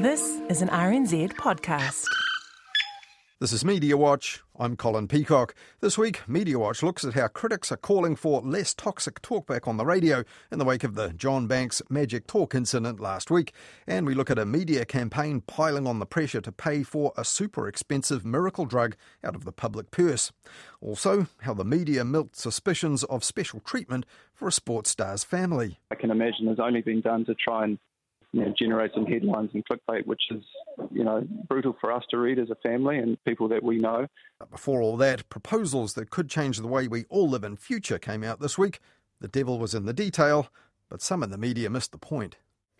This is an RNZ podcast. This is Media Watch. I'm Colin Peacock. This week, Media Watch looks at how critics are calling for less toxic talkback on the radio in the wake of the John Banks Magic Talk incident last week. And we look at a media campaign piling on the pressure to pay for a super expensive miracle drug out of the public purse. Also, how the media milked suspicions of special treatment for a sports star's family. I can imagine has only been done to try and you know, generate some headlines and clickbait, which is, you know, brutal for us to read as a family and people that we know. But before all that, proposals that could change the way we all live in future came out this week. The devil was in the detail, but some in the media missed the point.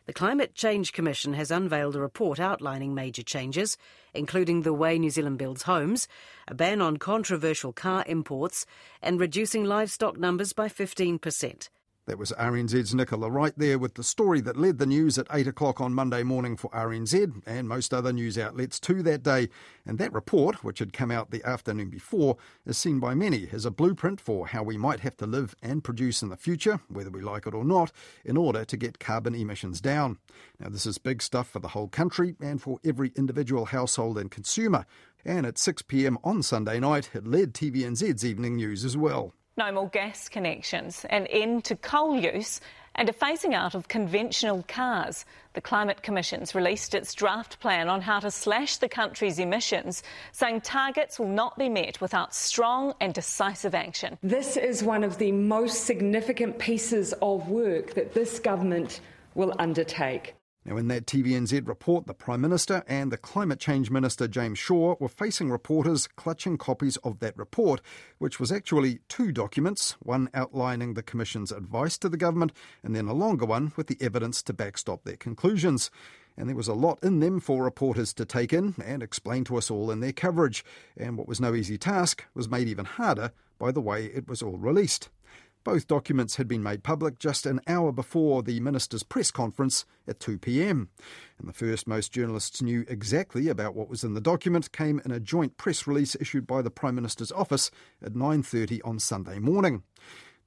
The Climate Change Commission has unveiled a report outlining major changes, including the way New Zealand builds homes, a ban on controversial car imports, and reducing livestock numbers by 15%. That was RNZ's Nicola Wright there with the story that led the news at 8 o'clock on Monday morning for RNZ and most other news outlets too that day. And that report, which had come out the afternoon before, is seen by many as a blueprint for how we might have to live and produce in the future, whether we like it or not, in order to get carbon emissions down. Now, this is big stuff for the whole country and for every individual household and consumer. And at 6 pm on Sunday night, it led TVNZ's evening news as well no more gas connections, an end to coal use, and a phasing out of conventional cars. The Climate Commission's released its draft plan on how to slash the country's emissions, saying targets will not be met without strong and decisive action. This is one of the most significant pieces of work that this government will undertake. Now, in that TVNZ report, the Prime Minister and the Climate Change Minister, James Shaw, were facing reporters clutching copies of that report, which was actually two documents one outlining the Commission's advice to the government, and then a longer one with the evidence to backstop their conclusions. And there was a lot in them for reporters to take in and explain to us all in their coverage. And what was no easy task was made even harder by the way it was all released. Both documents had been made public just an hour before the minister's press conference at 2 pm. And the first most journalists knew exactly about what was in the document came in a joint press release issued by the Prime Minister's office at 9:30 on Sunday morning.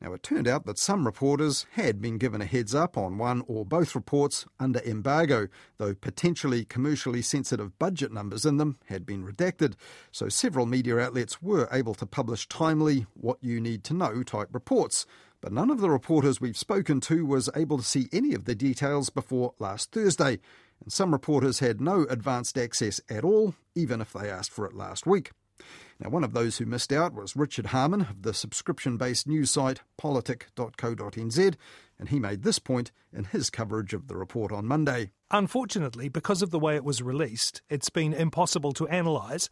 Now, it turned out that some reporters had been given a heads up on one or both reports under embargo, though potentially commercially sensitive budget numbers in them had been redacted. So several media outlets were able to publish timely, what you need to know type reports. But none of the reporters we've spoken to was able to see any of the details before last Thursday. And some reporters had no advanced access at all, even if they asked for it last week. Now, one of those who missed out was Richard Harman of the subscription based news site politik.co.nz, and he made this point in his coverage of the report on Monday. Unfortunately, because of the way it was released, it's been impossible to analyse.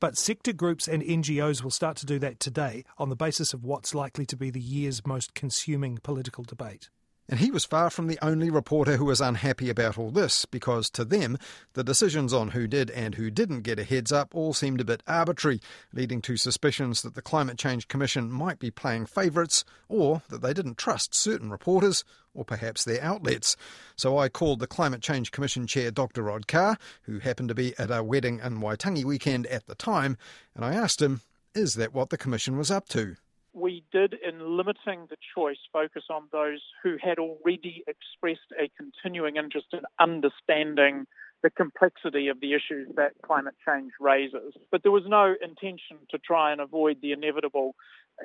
But sector groups and NGOs will start to do that today on the basis of what's likely to be the year's most consuming political debate. And he was far from the only reporter who was unhappy about all this, because to them, the decisions on who did and who didn't get a heads up all seemed a bit arbitrary, leading to suspicions that the Climate Change Commission might be playing favourites, or that they didn't trust certain reporters, or perhaps their outlets. So I called the Climate Change Commission Chair Dr Rod Carr, who happened to be at a wedding in Waitangi weekend at the time, and I asked him, is that what the Commission was up to? We did, in limiting the choice, focus on those who had already expressed a continuing interest in understanding the complexity of the issues that climate change raises. But there was no intention to try and avoid the inevitable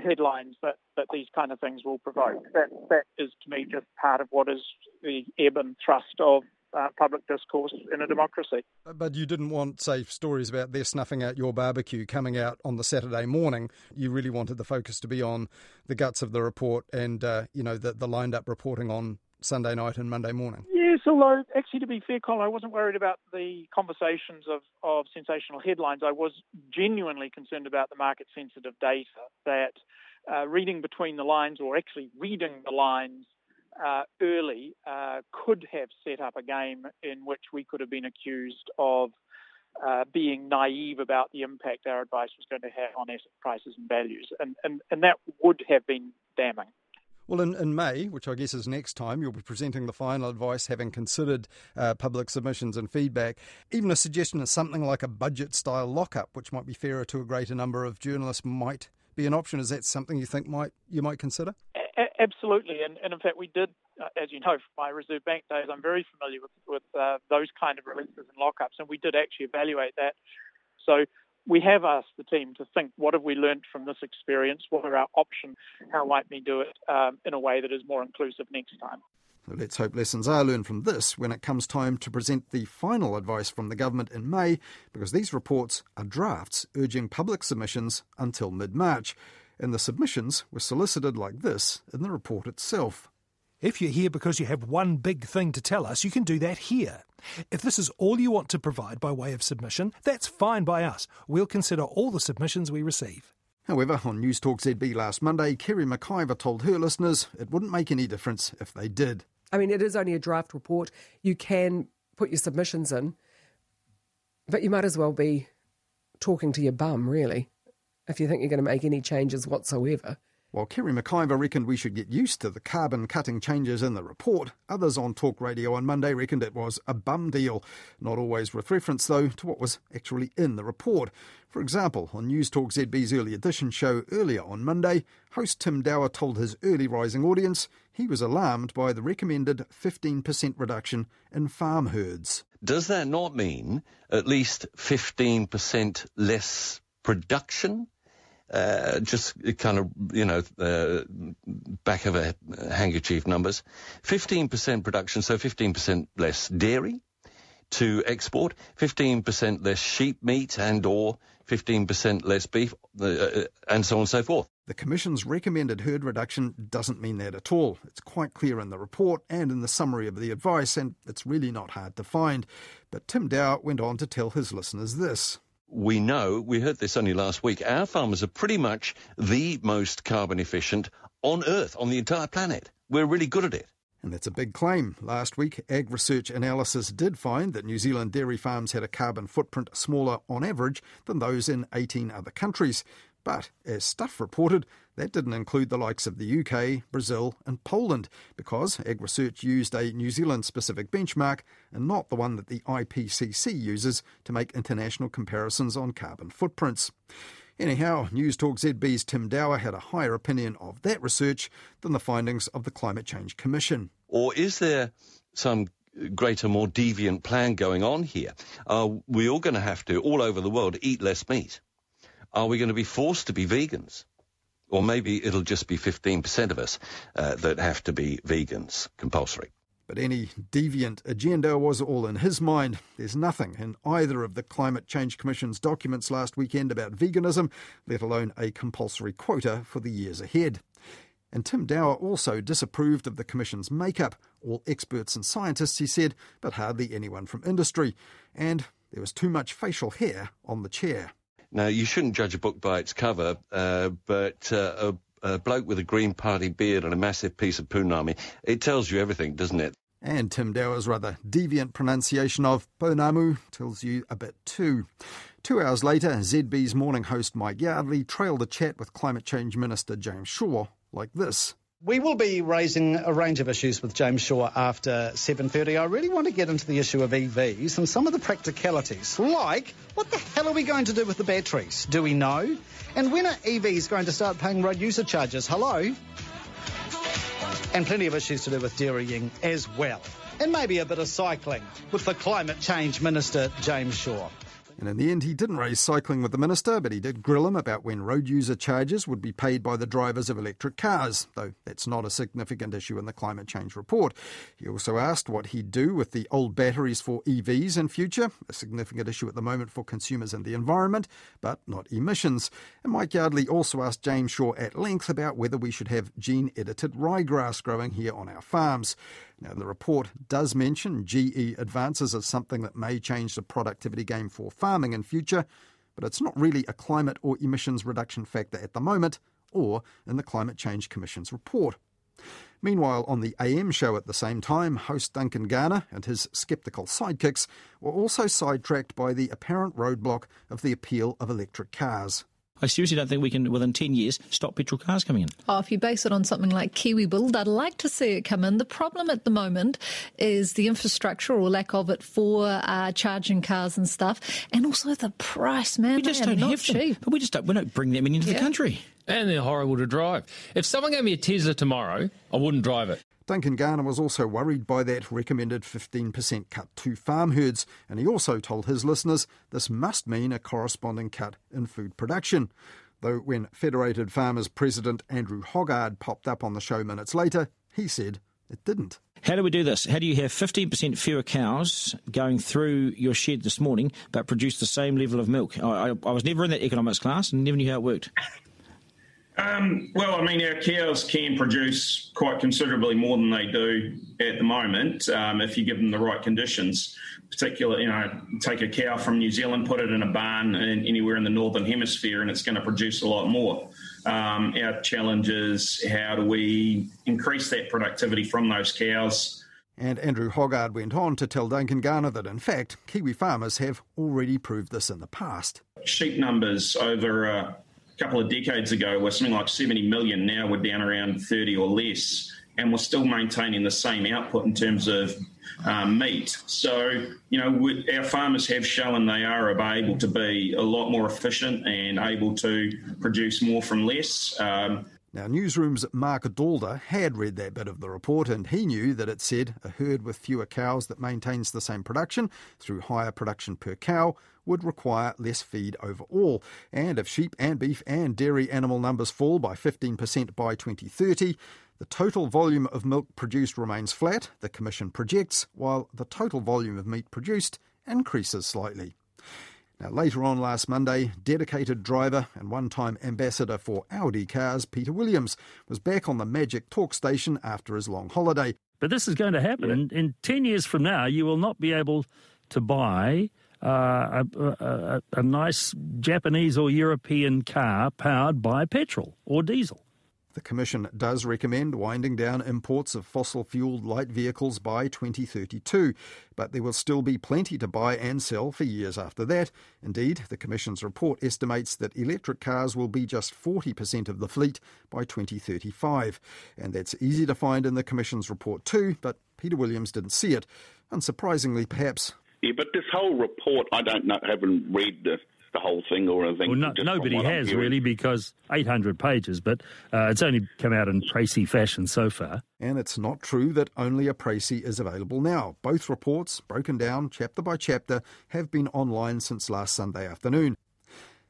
headlines that, that these kind of things will provoke. That, that is, to me, just part of what is the ebb and thrust of uh, public discourse in a democracy. But you didn't want, say, stories about their snuffing out your barbecue coming out on the Saturday morning. You really wanted the focus to be on the guts of the report and, uh, you know, the, the lined up reporting on Sunday night and Monday morning. Yes, although actually, to be fair, Colin, I wasn't worried about the conversations of, of sensational headlines. I was genuinely concerned about the market sensitive data that uh, reading between the lines, or actually reading the lines uh, early uh, could have set up a game in which we could have been accused of uh, being naive about the impact our advice was going to have on asset prices and values. And, and, and that would have been damning. Well, in, in May, which I guess is next time, you'll be presenting the final advice having considered uh, public submissions and feedback. Even a suggestion of something like a budget style lockup, which might be fairer to a greater number of journalists, might be an option. Is that something you think might you might consider? Absolutely, and, and, in fact, we did uh, as you know from my Reserve Bank days, I'm very familiar with, with uh, those kind of releases and lockups, and we did actually evaluate that. So we have asked the team to think what have we learned from this experience? What are our options? How might we do it um, in a way that is more inclusive next time? Let's hope lessons are learned from this when it comes time to present the final advice from the government in May, because these reports are drafts urging public submissions until mid March. And the submissions were solicited like this in the report itself. If you're here because you have one big thing to tell us, you can do that here. If this is all you want to provide by way of submission, that's fine by us. We'll consider all the submissions we receive. However, on Newstalk ZB last Monday, Kerre McIvor told her listeners it wouldn't make any difference if they did. I mean, it is only a draft report. You can put your submissions in, but you might as well be talking to your bum, really, if you think you're going to make any changes whatsoever. While Kerre McIvor reckoned we should get used to the carbon cutting changes in the report, others on Talk Radio on Monday reckoned it was a bum deal, not always with reference, though, to what was actually in the report. For example, on Newstalk ZB's Early Edition show earlier on Monday, host Tim Dower told his early rising audience he was alarmed by the recommended 15% reduction in farm herds. Does that not mean at least 15% less production? Uh, just kind of, you know, uh, back of a handkerchief numbers. 15% production, so 15% less dairy to export, 15% less sheep meat and or 15% less beef, uh, uh, and so on and so forth. The Commission's recommended herd reduction doesn't mean that at all. It's quite clear in the report and in the summary of the advice, and it's really not hard to find. But Tim Dower went on to tell his listeners this we know, we heard this only last week, our farmers are pretty much the most carbon efficient on Earth, on the entire planet. We're really good at it. And that's a big claim. Last week, AgResearch Analysis did find that New Zealand dairy farms had a carbon footprint smaller on average than those in 18 other countries. But, as Stuff reported, that didn't include the likes of the UK, Brazil, and Poland, because AgResearch used a New Zealand specific benchmark and not the one that the IPCC uses to make international comparisons on carbon footprints. Anyhow, Newstalk ZB's Tim Dower had a higher opinion of that research than the findings of the Climate Change Commission. Or is there some greater, more deviant plan going on here? Are we all going to have to, all over the world, eat less meat? Are we going to be forced to be vegans? Or maybe it'll just be 15% of us uh, that have to be vegans, compulsory. But any deviant agenda was all in his mind. There's nothing in either of the Climate Change Commission's documents last weekend about veganism, let alone a compulsory quota for the years ahead. And Tim Dower also disapproved of the Commission's makeup. All experts and scientists, he said, but hardly anyone from industry. And there was too much facial hair on the chair. Now, you shouldn't judge a book by its cover, uh, but uh, a, a, bloke with a Green Party beard and a massive piece of punami, it tells you everything, doesn't it? And Tim Dower's rather deviant pronunciation of Pounamu tells you a bit too. Two hours later, ZB's morning host Mike Yardley trailed a chat with Climate Change Minister James Shaw like this. We will be raising a range of issues with James Shaw after 7:30. I really want to get into the issue of EVs and some of the practicalities, like what the hell are we going to do with the batteries? Do we know? And when are EVs going to start paying road user charges? Hello? And plenty of issues to do with dairying as well. And maybe a bit of cycling with the climate change minister James Shaw. And in the end, he didn't raise cycling with the minister, but he did grill him about when road user charges would be paid by the drivers of electric cars, though that's not a significant issue in the climate change report. He also asked what he'd do with the old batteries for EVs in future, a significant issue at the moment for consumers and the environment, but not emissions. And Mike Yardley also asked James Shaw at length about whether we should have gene edited ryegrass growing here on our farms. Now, the report does mention GE advances as something that may change the productivity game for farming in future, but it's not really a climate or emissions reduction factor at the moment or in the Climate Change Commission's report. Meanwhile, on the AM show at the same time, host Duncan Garner and his sceptical sidekicks were also sidetracked by the apparent roadblock of the appeal of electric cars. I seriously don't think we can, within 10 years, stop petrol cars coming in. Oh, if you base it on something like KiwiBuild, I'd like to see it come in. The problem at the moment is the infrastructure or lack of it for uh, charging cars and stuff, and also the price, man. We just don't have cheap. Them, but we just don't, we don't bring them into yeah. the country. And they're horrible to drive. If someone gave me a Tesla tomorrow, I wouldn't drive it. Duncan Garner was also worried by that recommended 15% cut to farm herds, and he also told his listeners this must mean a corresponding cut in food production. Though when Federated Farmers President Andrew Hoggard popped up on the show minutes later, he said it didn't. How do we do this? How do you have 15% fewer cows going through your shed this morning but produce the same level of milk? I, I, I was never in that economics class and never knew how it worked. Um, well, I mean, our cows can produce quite considerably more than they do at the moment um, if you give them the right conditions. Particularly, you know, take a cow from New Zealand, put it in a barn in, anywhere in the northern hemisphere, and it's going to produce a lot more. Um, our challenge is how do we increase that productivity from those cows? And Andrew Hoggard went on to tell Duncan Garner that, in fact, Kiwi farmers have already proved this in the past. Sheep numbers over a couple of decades ago were something like 70 million. Now we're down around 30 or less, and we're still maintaining the same output in terms of um, meat. So, you know, we, our farmers have shown they are able to be a lot more efficient and able to produce more from less. Um, now, Newsroom's Marc Daalder had read that bit of the report and he knew that it said a herd with fewer cows that maintains the same production through higher production per cow would require less feed overall. And if sheep and beef and dairy animal numbers fall by 15% by 2030, the total volume of milk produced remains flat, the Commission projects, while the total volume of meat produced increases slightly. Now, later on last Monday, dedicated driver and one time ambassador for Audi cars, Peter Williams, was back on the Magic Talk station after his long holiday. But this is going to happen. In, in 10 years from now, you will not be able to buy uh, a, a, a nice Japanese or European car powered by petrol or diesel. The Commission does recommend winding down imports of fossil fuelled light vehicles by 2032, but there will still be plenty to buy and sell for years after that. Indeed, the Commission's report estimates that electric cars will be just 40% of the fleet by 2035. And that's easy to find in the Commission's report too, but Peter Williams didn't see it. Unsurprisingly, perhaps. Yeah, but this whole report, I don't know, haven't read the the whole thing or anything. Well, no, nobody has really because 800 pages, but uh, it's only come out in précis fashion so far. And it's not true that only a précis is available now. Both reports, broken down chapter by chapter, have been online since last Sunday afternoon.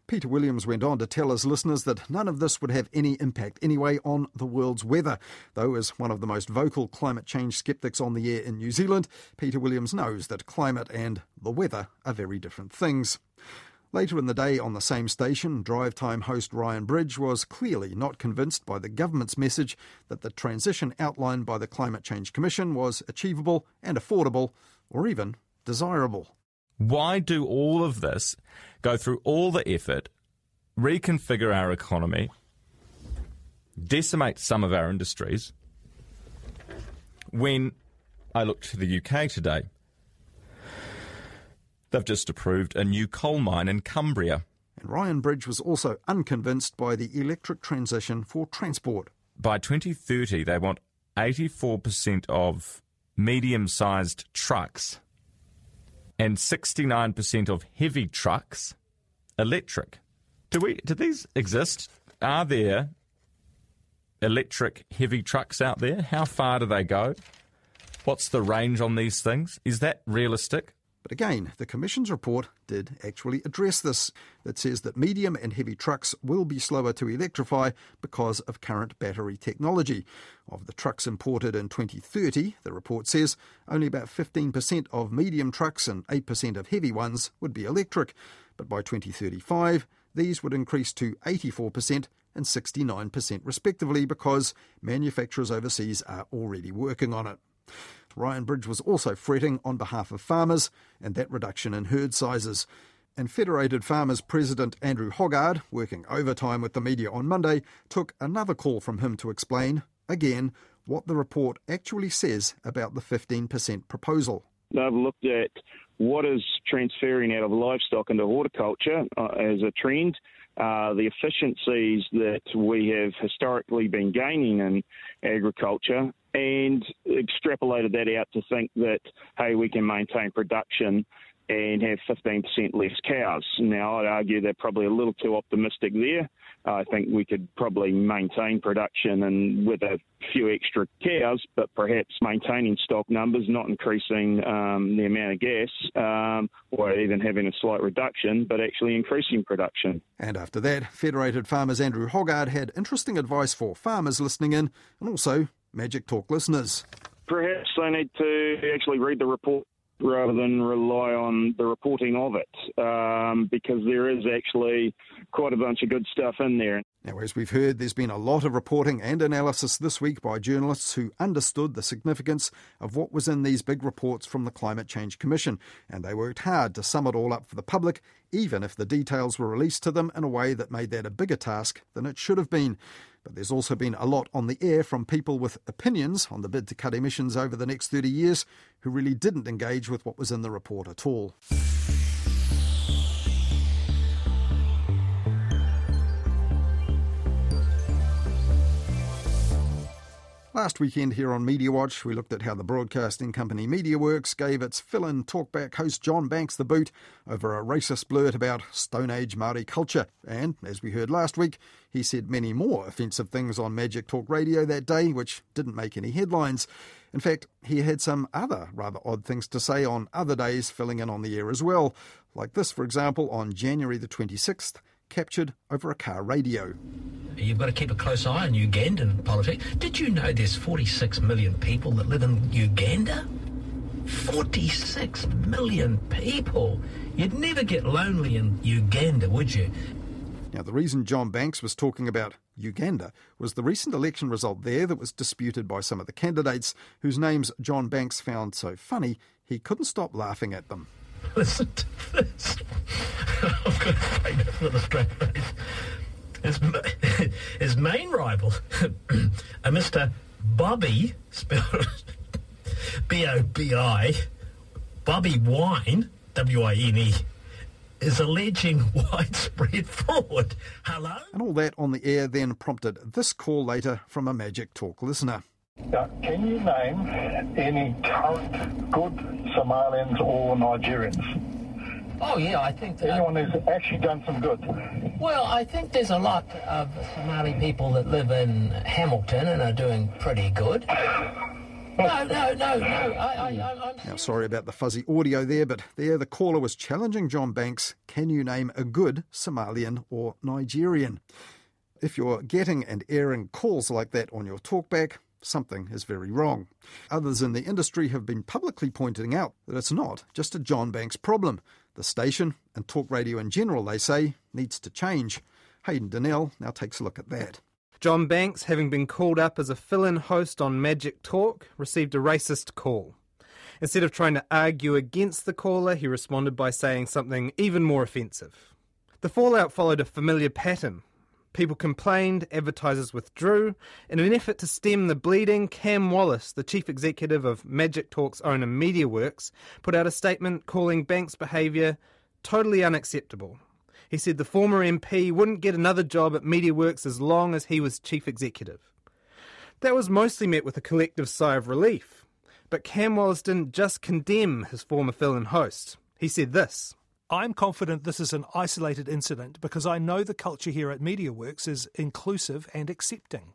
Peter Williams went on to tell his listeners that none of this would have any impact anyway on the world's weather. Though, as one of the most vocal climate change skeptics on the air in New Zealand, Peter Williams knows that climate and the weather are very different things. Later in the day on the same station, drive time host Ryan Bridge was clearly not convinced by the government's message that the transition outlined by the Climate Change Commission was achievable and affordable, or even desirable. Why do all of this, go through all the effort, reconfigure our economy, decimate some of our industries, when I look to the UK today? They've just approved a new coal mine in Cumbria. And Ryan Bridge was also unconvinced by the electric transition for transport. By 2030, they want 84% of medium sized trucks and 69% of heavy trucks electric. Do we do these exist? Are there electric heavy trucks out there? How far do they go? What's the range on these things? Is that realistic? But again, the Commission's report did actually address this. It says that medium and heavy trucks will be slower to electrify because of current battery technology. Of the trucks imported in 2030, the report says only about 15% of medium trucks and 8% of heavy ones would be electric. But by 2035, these would increase to 84% and 69% respectively because manufacturers overseas are already working on it. Ryan Bridge was also fretting on behalf of farmers and that reduction in herd sizes. And Federated Farmers President Andrew Hoggard, working overtime with the media on Monday, took another call from him to explain, again, what the report actually says about the 15% proposal. They've looked at what is transferring out of livestock into horticulture uh, as a trend, uh, the efficiencies that we have historically been gaining in agriculture, and extrapolated that out to think that, hey, we can maintain production and have 15% less cows. Now, I'd argue they're probably a little too optimistic there. I think we could probably maintain production and with a few extra cows, but perhaps maintaining stock numbers, not increasing um, the amount of gas um, or even having a slight reduction, but actually increasing production. And after that, Federated Farmers Andrew Hoggard had interesting advice for farmers listening in and also Magic Talk listeners. Perhaps they need to actually read the report rather than rely on the reporting of it, um, because there is actually quite a bunch of good stuff in there. Now, as we've heard, there's been a lot of reporting and analysis this week by journalists who understood the significance of what was in these big reports from the Climate Change Commission, and they worked hard to sum it all up for the public, even if the details were released to them in a way that made that a bigger task than it should have been. But there's also been a lot on the air from people with opinions on the bid to cut emissions over the next 30 years who really didn't engage with what was in the report at all. Last weekend here on Media Watch, we looked at how the broadcasting company MediaWorks gave its fill-in talkback host John Banks the boot over a racist blurt about Stone Age Māori culture. And, as we heard last week, he said many more offensive things on Magic Talk Radio that day, which didn't make any headlines. In fact, he had some other rather odd things to say on other days filling in on the air as well, like this, for example, on January the 26th captured over a car radio. You've got to keep a close eye on Ugandan politics. Did you know there's 46 million people that live in Uganda? 46 million people. You'd never get lonely in Uganda, would you? Now, the reason John Banks was talking about Uganda was the recent election result there that was disputed by some of the candidates whose names John Banks found so funny he couldn't stop laughing at them. Listen to this. I've got a great illustrator. His, his main rival, a Mr. Bobby, spelled B O B I, Bobby Wine, W I N E, is alleging widespread fraud. Hello? And all that on the air then prompted this call later from a Magic Talk listener. Now, can you name any current good Somalians or Nigerians? Oh, yeah, I think that. Anyone who's actually done some good? Well, I think there's a lot of Somali people that live in Hamilton and are doing pretty good. No, no, no, no. I, I, I'm... Now, sorry about the fuzzy audio there, but there the caller was challenging John Banks can you name a good Somalian or Nigerian? If you're getting and airing calls like that on your talkback, something is very wrong. Others in the industry have been publicly pointing out that it's not just a John Banks problem. The station, and talk radio in general, they say, needs to change. Hayden Donnell now takes a look at that. John Banks, having been called up as a fill in host on Magic Talk, received a racist call. Instead of trying to argue against the caller, he responded by saying something even more offensive. The fallout followed a familiar pattern People complained, advertisers withdrew. In an effort to stem the bleeding, Cam Wallace, the chief executive of Magic Talk's owner MediaWorks, put out a statement calling Banks' behaviour totally unacceptable. He said the former MP wouldn't get another job at MediaWorks as long as he was chief executive. That was mostly met with a collective sigh of relief. But Cam Wallace didn't just condemn his former in host. He said this. I'm confident this is an isolated incident because I know the culture here at MediaWorks is inclusive and accepting.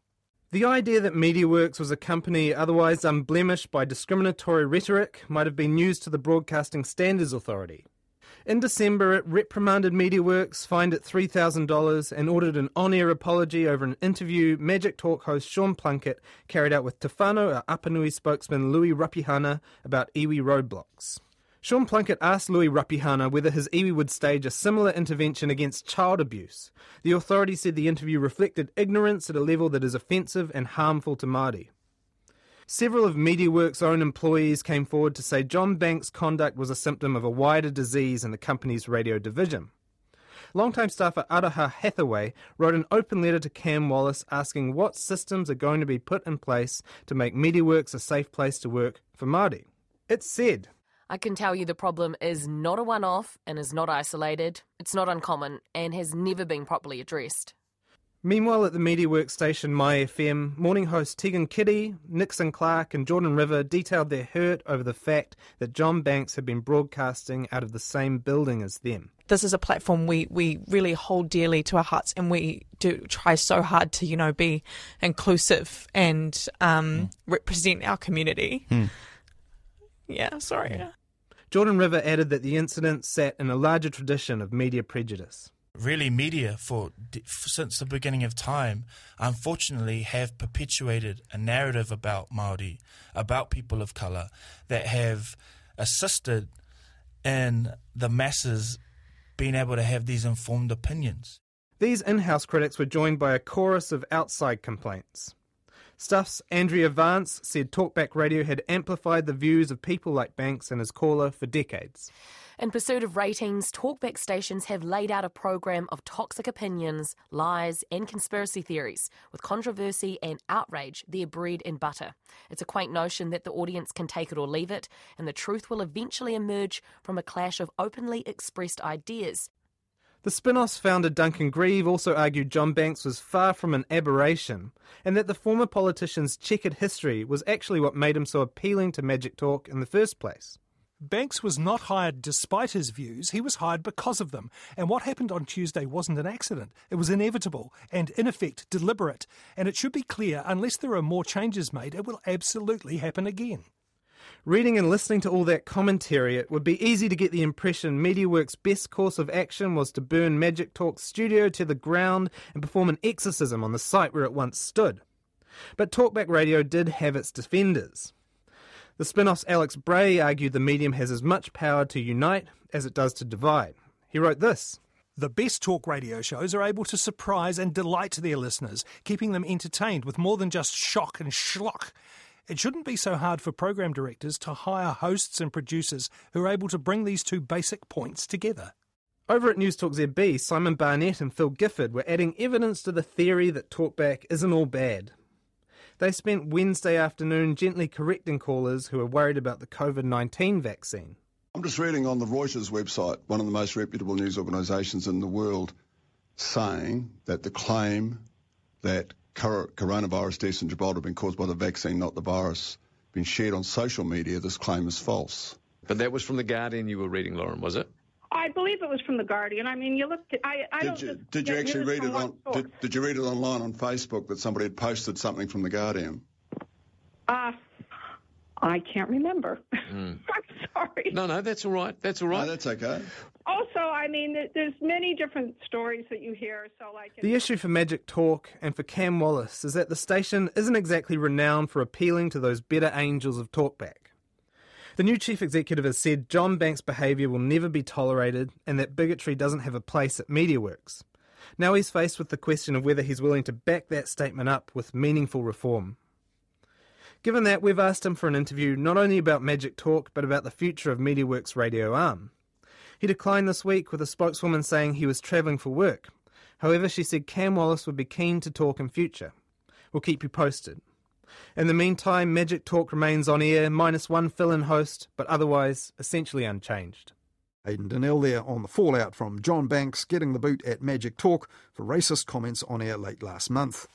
The idea that MediaWorks was a company otherwise unblemished by discriminatory rhetoric might have been news to the Broadcasting Standards Authority. In December, it reprimanded MediaWorks, fined it $3,000, and ordered an on air apology over an interview Magic Talk host Sean Plunket carried out with Te Whānau Apanui spokesman Louis Rapihana about iwi roadblocks. Sean Plunket asked Louis Rapihana whether his iwi would stage a similar intervention against child abuse. The authority said the interview reflected ignorance at a level that is offensive and harmful to Māori. Several of MediaWorks' own employees came forward to say John Banks' conduct was a symptom of a wider disease in the company's radio division. Longtime staffer Araha Hathaway wrote an open letter to Cam Wallace asking what systems are going to be put in place to make MediaWorks a safe place to work for Māori. It said, I can tell you the problem is not a one off and is not isolated. It's not uncommon and has never been properly addressed. Meanwhile, at the MediaWorks station Mai FM, morning host Tegan Kitty, Nickson Clark, and Jordan River detailed their hurt over the fact that John Banks had been broadcasting out of the same building as them. This is a platform we, we really hold dearly to our hearts, and we do try so hard to, you know, be inclusive and um, mm. represent our community. Mm. Yeah, sorry. Yeah. Jordan River added that the incident sat in a larger tradition of media prejudice. Really media for since the beginning of time unfortunately have perpetuated a narrative about Maori about people of color that have assisted in the masses being able to have these informed opinions. These in-house critics were joined by a chorus of outside complaints Stuff's Andrea Vance said Talkback Radio had amplified the views of people like Banks and his caller for decades. In pursuit of ratings, talkback stations have laid out a program of toxic opinions, lies, and conspiracy theories, with controversy and outrage their bread and butter. It's a quaint notion that the audience can take it or leave it, and the truth will eventually emerge from a clash of openly expressed ideas. The Spinoff's founder Duncan Grieve also argued John Banks was far from an aberration, and that the former politician's checkered history was actually what made him so appealing to Magic Talk in the first place. Banks was not hired despite his views, he was hired because of them. And what happened on Tuesday wasn't an accident. It was inevitable and, in effect, deliberate. And it should be clear unless there are more changes made, it will absolutely happen again. Reading and listening to all that commentary, it would be easy to get the impression MediaWorks' best course of action was to burn Magic Talk's studio to the ground and perform an exorcism on the site where it once stood. But Talkback Radio did have its defenders. The Spinoff's Alex Braae argued the medium has as much power to unite as it does to divide. He wrote this. The best talk radio shows are able to surprise and delight their listeners, keeping them entertained with more than just shock and schlock. It shouldn't be so hard for program directors to hire hosts and producers who are able to bring these two basic points together. Over at Newstalk ZB, Simon Barnett and Phil Gifford were adding evidence to the theory that talkback isn't all bad. They spent Wednesday afternoon gently correcting callers who were worried about the COVID 19 vaccine. I'm just reading on the Reuters website, one of the most reputable news organisations in the world, saying that the claim that coronavirus deaths in Gibraltar have been caused by the vaccine, not the virus, been shared on social media. This claim is false. But that was from The Guardian you were reading, Lauren, was it? I believe it was from the Guardian. I mean, you looked. At, I, I did don't. You, did you actually read it on? Did, did, you read it online on Facebook that somebody had posted something from the Guardian? Uh, I can't remember. Mm. I'm sorry. No, no, that's all right. That's all right. No, that's okay. Also, I mean, there's many different stories that you hear. So, like the issue for Magic Talk and for Cam Wallace is that the station isn't exactly renowned for appealing to those better angels of talkback. The new chief executive has said John Banks' behaviour will never be tolerated and that bigotry doesn't have a place at MediaWorks. Now he's faced with the question of whether he's willing to back that statement up with meaningful reform. Given that, we've asked him for an interview not only about Magic Talk, but about the future of MediaWorks' radio arm. He declined this week with a spokeswoman saying he was travelling for work. However, she said Cam Wallace would be keen to talk in future. We'll keep you posted. In the meantime, Magic Talk remains on air, minus one fill in host, but otherwise essentially unchanged. Hayden Donnell there on the fallout from John Banks getting the boot at Magic Talk for racist comments on air late last month.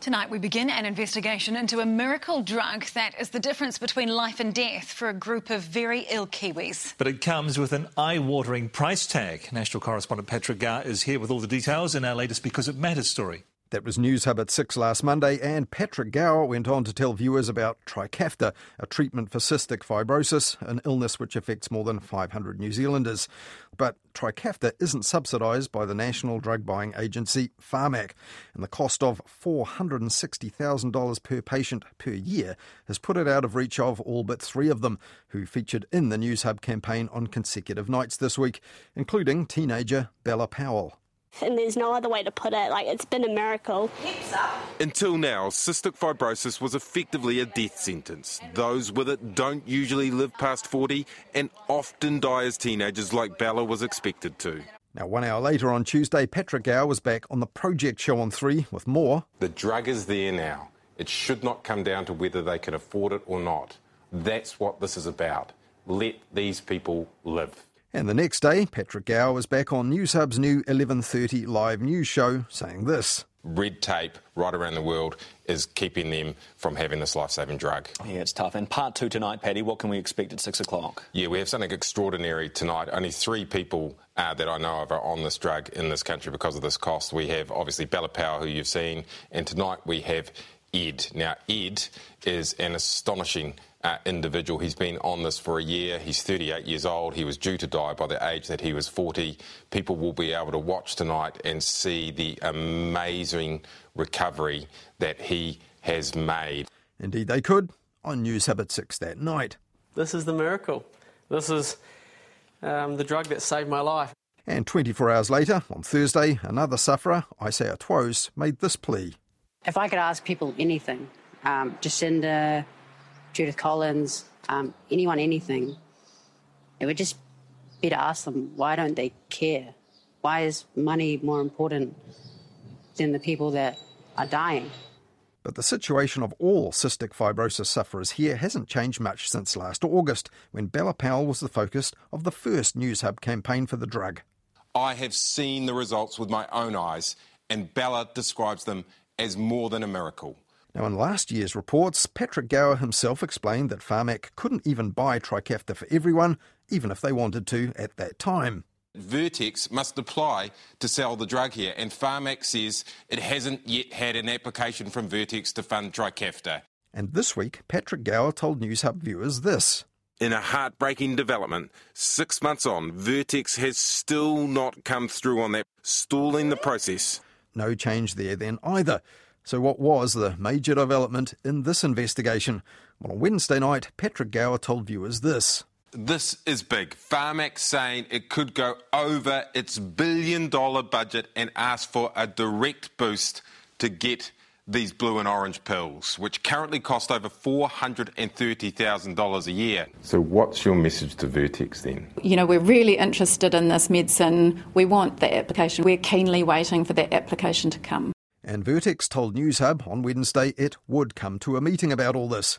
Tonight, we begin an investigation into a miracle drug that is the difference between life and death for a group of very ill Kiwis. But it comes with an eye watering price tag. National correspondent Patrick Gower is here with all the details in our latest Because It Matters story. That was Newshub at 6 last Monday, and Patrick Gower went on to tell viewers about Trikafta, a treatment for cystic fibrosis, an illness which affects more than 500 New Zealanders. But Trikafta isn't subsidised by the National Drug Buying Agency, Pharmac, and the cost of $460,000 per patient per year has put it out of reach of all but three of them, who featured in the Newshub campaign on consecutive nights this week, including teenager Bella Powell. And there's no other way to put it. Like, it's been a miracle. Until now, cystic fibrosis was effectively a death sentence. Those with it don't usually live past 40 and often die as teenagers, like Bella was expected to. Now, one hour later on Tuesday, Patrick Gower was back on the Project Show on 3 with more. The drug is there now. It should not come down to whether they can afford it or not. That's what this is about. Let these people live. And the next day, Patrick Gower was back on Newshub's new 11:30 live news show saying this. Red tape right around the world is keeping them from having this life-saving drug. Yeah, it's tough. And part two tonight, Paddy, what can we expect at six o'clock? Yeah, we have something extraordinary tonight. Only three people uh, that I know of are on this drug in this country because of this cost. We have obviously Bella Powell, who you've seen, and tonight we have Ed. Now, Ed is an astonishing uh, individual. He's been on this for a year. He's 38 years old. He was due to die by the age that he was 40. People will be able to watch tonight and see the amazing recovery that he has made. Indeed, they could on Newshub at 6 that night. This is the miracle. This is um, the drug that saved my life. And 24 hours later, on Thursday, another sufferer, Isaiah Twose, made this plea. If I could ask people anything, um, Jacinda, Judith Collins, um, anyone, anything, it would just be to ask them why don't they care? Why is money more important than the people that are dying? But the situation of all cystic fibrosis sufferers here hasn't changed much since last August, when Bella Powell was the focus of the first Newshub campaign for the drug. I have seen the results with my own eyes, and Bella describes them as more than a miracle. Now, in last year's reports, Patrick Gower himself explained that Pharmac couldn't even buy Trikafta for everyone, even if they wanted to at that time. Vertex must apply to sell the drug here, and Pharmac says it hasn't yet had an application from Vertex to fund Trikafta. And this week, Patrick Gower told Newshub viewers this. In a heartbreaking development, six months on, Vertex has still not come through on that, stalling the process. No change there then either. So, what was the major development in this investigation? Well, on Wednesday night, Patrick Gower told viewers this. This is big. Pharmac saying it could go over its billion dollar budget and ask for a direct boost to get these blue and orange pills, which currently cost over $430,000 a year. So, what's your message to Vertex then? You know, we're really interested in this medicine. We want the application. We're keenly waiting for that application to come. And Vertex told Newshub on Wednesday it would come to a meeting about all this.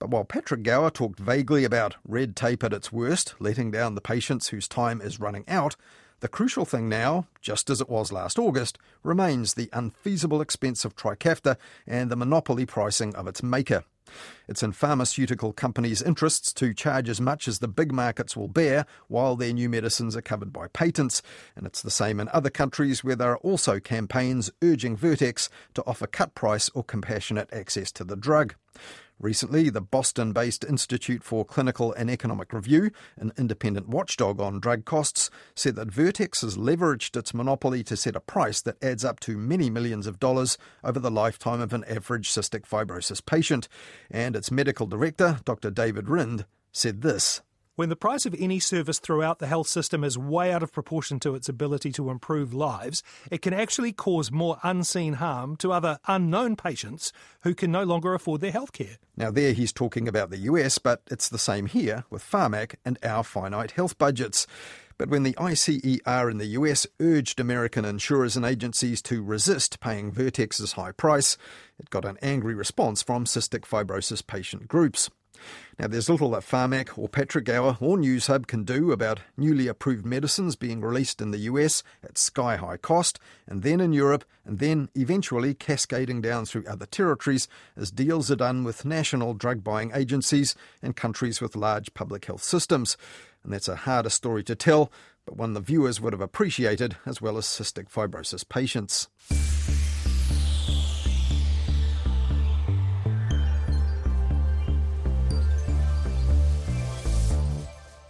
But while Patrick Gower talked vaguely about red tape at its worst, letting down the patients whose time is running out, the crucial thing now, just as it was last August, remains the unfeasible expense of Trikafta and the monopoly pricing of its maker. It's in pharmaceutical companies' interests to charge as much as the big markets will bear while their new medicines are covered by patents, and it's the same in other countries where there are also campaigns urging Vertex to offer cut price or compassionate access to the drug. Recently, the Boston based Institute for Clinical and Economic Review, an independent watchdog on drug costs, said that Vertex has leveraged its monopoly to set a price that adds up to many millions of dollars over the lifetime of an average cystic fibrosis patient. And its medical director, Dr. David Rind, said this. When the price of any service throughout the health system is way out of proportion to its ability to improve lives, it can actually cause more unseen harm to other unknown patients who can no longer afford their health care. Now, there he's talking about the US, but it's the same here with Pharmac and our finite health budgets. But when the ICER in the US urged American insurers and agencies to resist paying Vertex's high price, it got an angry response from cystic fibrosis patient groups. Now, there's little that Pharmac or Patrick or Newshub can do about newly approved medicines being released in the US at sky high cost, and then in Europe, and then eventually cascading down through other territories as deals are done with national drug buying agencies and countries with large public health systems. And that's a harder story to tell, but one the viewers would have appreciated, as well as cystic fibrosis patients.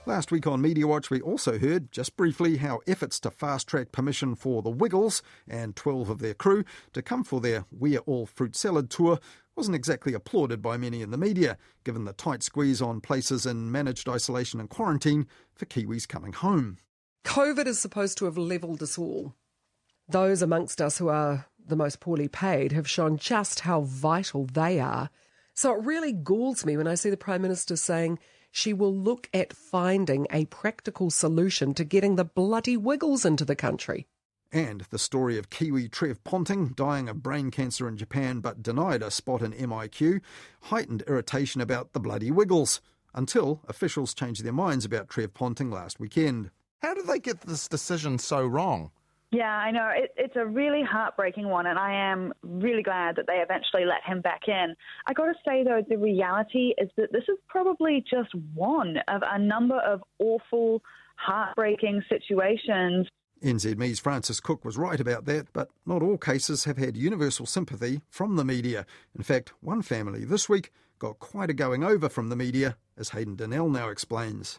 Last week on Media Watch, we also heard, just briefly, how efforts to fast track permission for the Wiggles and 12 of their crew to come for their We're All Fruit Salad tour wasn't exactly applauded by many in the media, given the tight squeeze on places in managed isolation and quarantine for Kiwis coming home. COVID is supposed to have levelled us all. Those amongst us who are the most poorly paid have shown just how vital they are. So it really galls me when I see the Prime Minister saying, she will look at finding a practical solution to getting the bloody wiggles into the country. And the story of Kiwi Trev Ponting dying of brain cancer in Japan but denied a spot in MIQ heightened irritation about the bloody Wiggles until officials changed their minds about Trev Ponting last weekend. How did they get this decision so wrong? Yeah, I know. It, it's a really heartbreaking one, and I am really glad that they eventually let him back in. I got to say, though, the reality is that this is probably just one of a number of awful, heartbreaking situations. NZME's Frances Cook was right about that, but not all cases have had universal sympathy from the media. In fact, one family this week got quite a going over from the media, as Hayden Donnell now explains.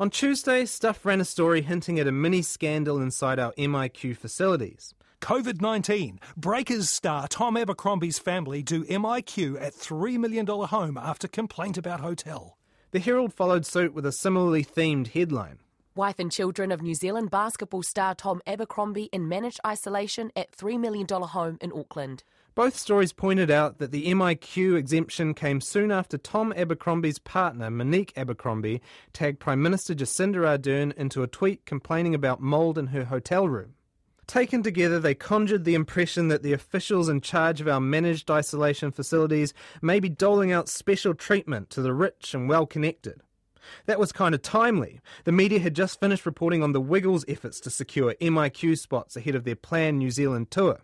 On Tuesday, Stuff ran a story hinting at a mini scandal inside our MIQ facilities. COVID 19. Breakers star Tom Abercrombie's family do MIQ at $3 million home after complaint about hotel. The Herald followed suit with a similarly themed headline. Wife and children of New Zealand basketball star Tom Abercrombie in managed isolation at $3 million home in Auckland. Both stories pointed out that the MIQ exemption came soon after Tom Abercrombie's partner, Monique Abercrombie, tagged Prime Minister Jacinda Ardern into a tweet complaining about mould in her hotel room. Taken together, they conjured the impression that the officials in charge of our managed isolation facilities may be doling out special treatment to the rich and well connected. That was kind of timely. The media had just finished reporting on the Wiggles' efforts to secure MIQ spots ahead of their planned New Zealand tour.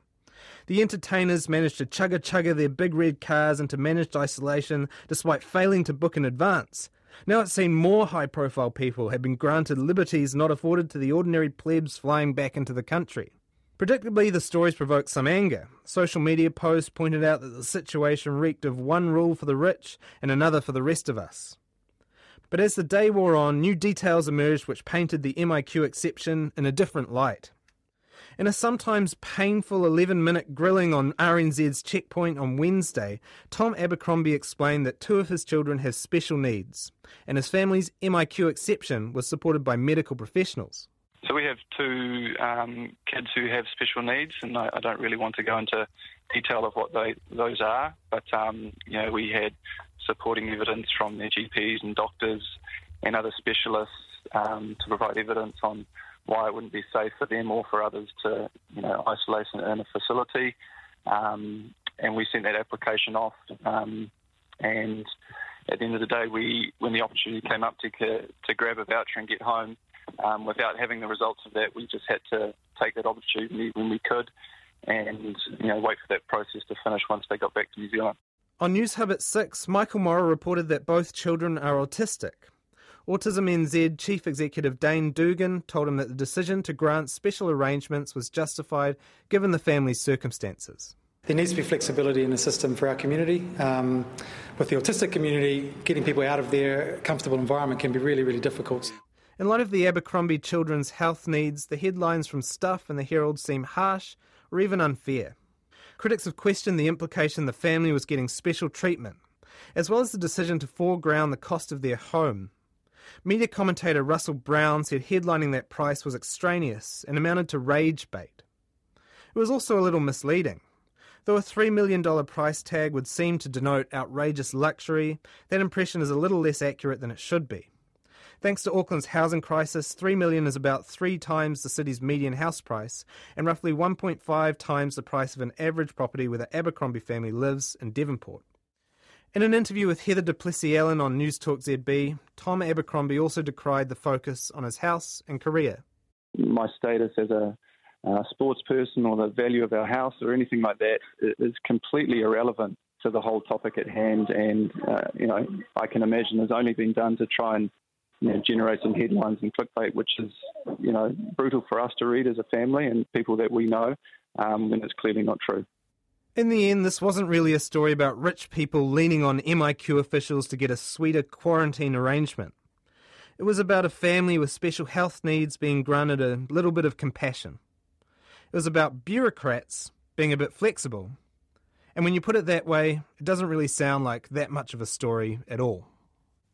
The entertainers managed to chugga chugga their big red cars into managed isolation despite failing to book in advance. Now it seemed more high profile people had been granted liberties not afforded to the ordinary plebs flying back into the country. Predictably, the stories provoked some anger. Social media posts pointed out that the situation reeked of one rule for the rich and another for the rest of us. But as the day wore on, new details emerged which painted the MIQ exception in a different light. In a sometimes painful 11 minute grilling on RNZ's checkpoint on Wednesday, Tom Abercrombie explained that two of his children have special needs, and his family's MIQ exception was supported by medical professionals. So we have two um, kids who have special needs, and I, I, don't really want to go into detail of what they, those are, but um, you know we had supporting evidence from their GPs and doctors and other specialists um, to provide evidence on why it wouldn't be safe for them or for others to, you know, isolate in a facility. Um, and we sent that application off. Um, and at the end of the day, we, when the opportunity came up to to grab a voucher and get home, um, without having the results of that, we just had to take that opportunity when we could, and you know, wait for that process to finish once they got back to New Zealand. On Newshub at six, Michael Morrah reported that both children are autistic. Autism NZ Chief Executive Dane Dougan told him that the decision to grant special arrangements was justified given the family's circumstances. There needs to be flexibility in the system for our community. Um, with the autistic community, getting people out of their comfortable environment can be really, really difficult. In light of the Abercrombie children's health needs, the headlines from Stuff and the Herald seem harsh or even unfair. Critics have questioned the implication the family was getting special treatment, as well as the decision to foreground the cost of their home Media commentator Russell Brown said headlining that price was extraneous and amounted to rage bait. It was also a little misleading. Though a $3 million price tag would seem to denote outrageous luxury, that impression is a little less accurate than it should be. Thanks to Auckland's housing crisis, 3 million is about 3 times the city's median house price and roughly 1.5 times the price of an average property where the Abercrombie family lives in Devonport. In an interview with Heather du Plessis-Allan on Newstalk ZB, Tom Abercrombie also decried the focus on his house and career. My status as a uh, sports person or the value of our house or anything like that is completely irrelevant to the whole topic at hand. And, uh, you know, I can imagine has only been done to try and you know, generate some headlines and clickbait, which is, you know, brutal for us to read as a family and people that we know um, when it's clearly not true. In the end, this wasn't really a story about rich people leaning on MIQ officials to get a sweeter quarantine arrangement. It was about a family with special health needs being granted a little bit of compassion. It was about bureaucrats being a bit flexible. And when you put it that way, it doesn't really sound like that much of a story at all.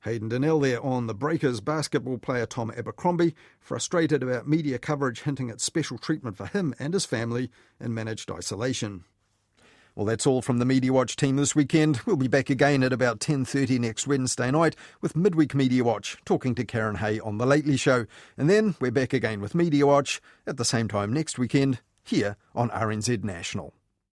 Hayden Donnell there on the Breakers basketball player Tom Abercrombie, frustrated about media coverage hinting at special treatment for him and his family in managed isolation. Well, that's all from the Mediawatch team this weekend. We'll be back again at about 10.30 next Wednesday night with Midweek Mediawatch, talking to Karen Hay on The Lately Show. And then we're back again with Mediawatch at the same time next weekend here on RNZ National.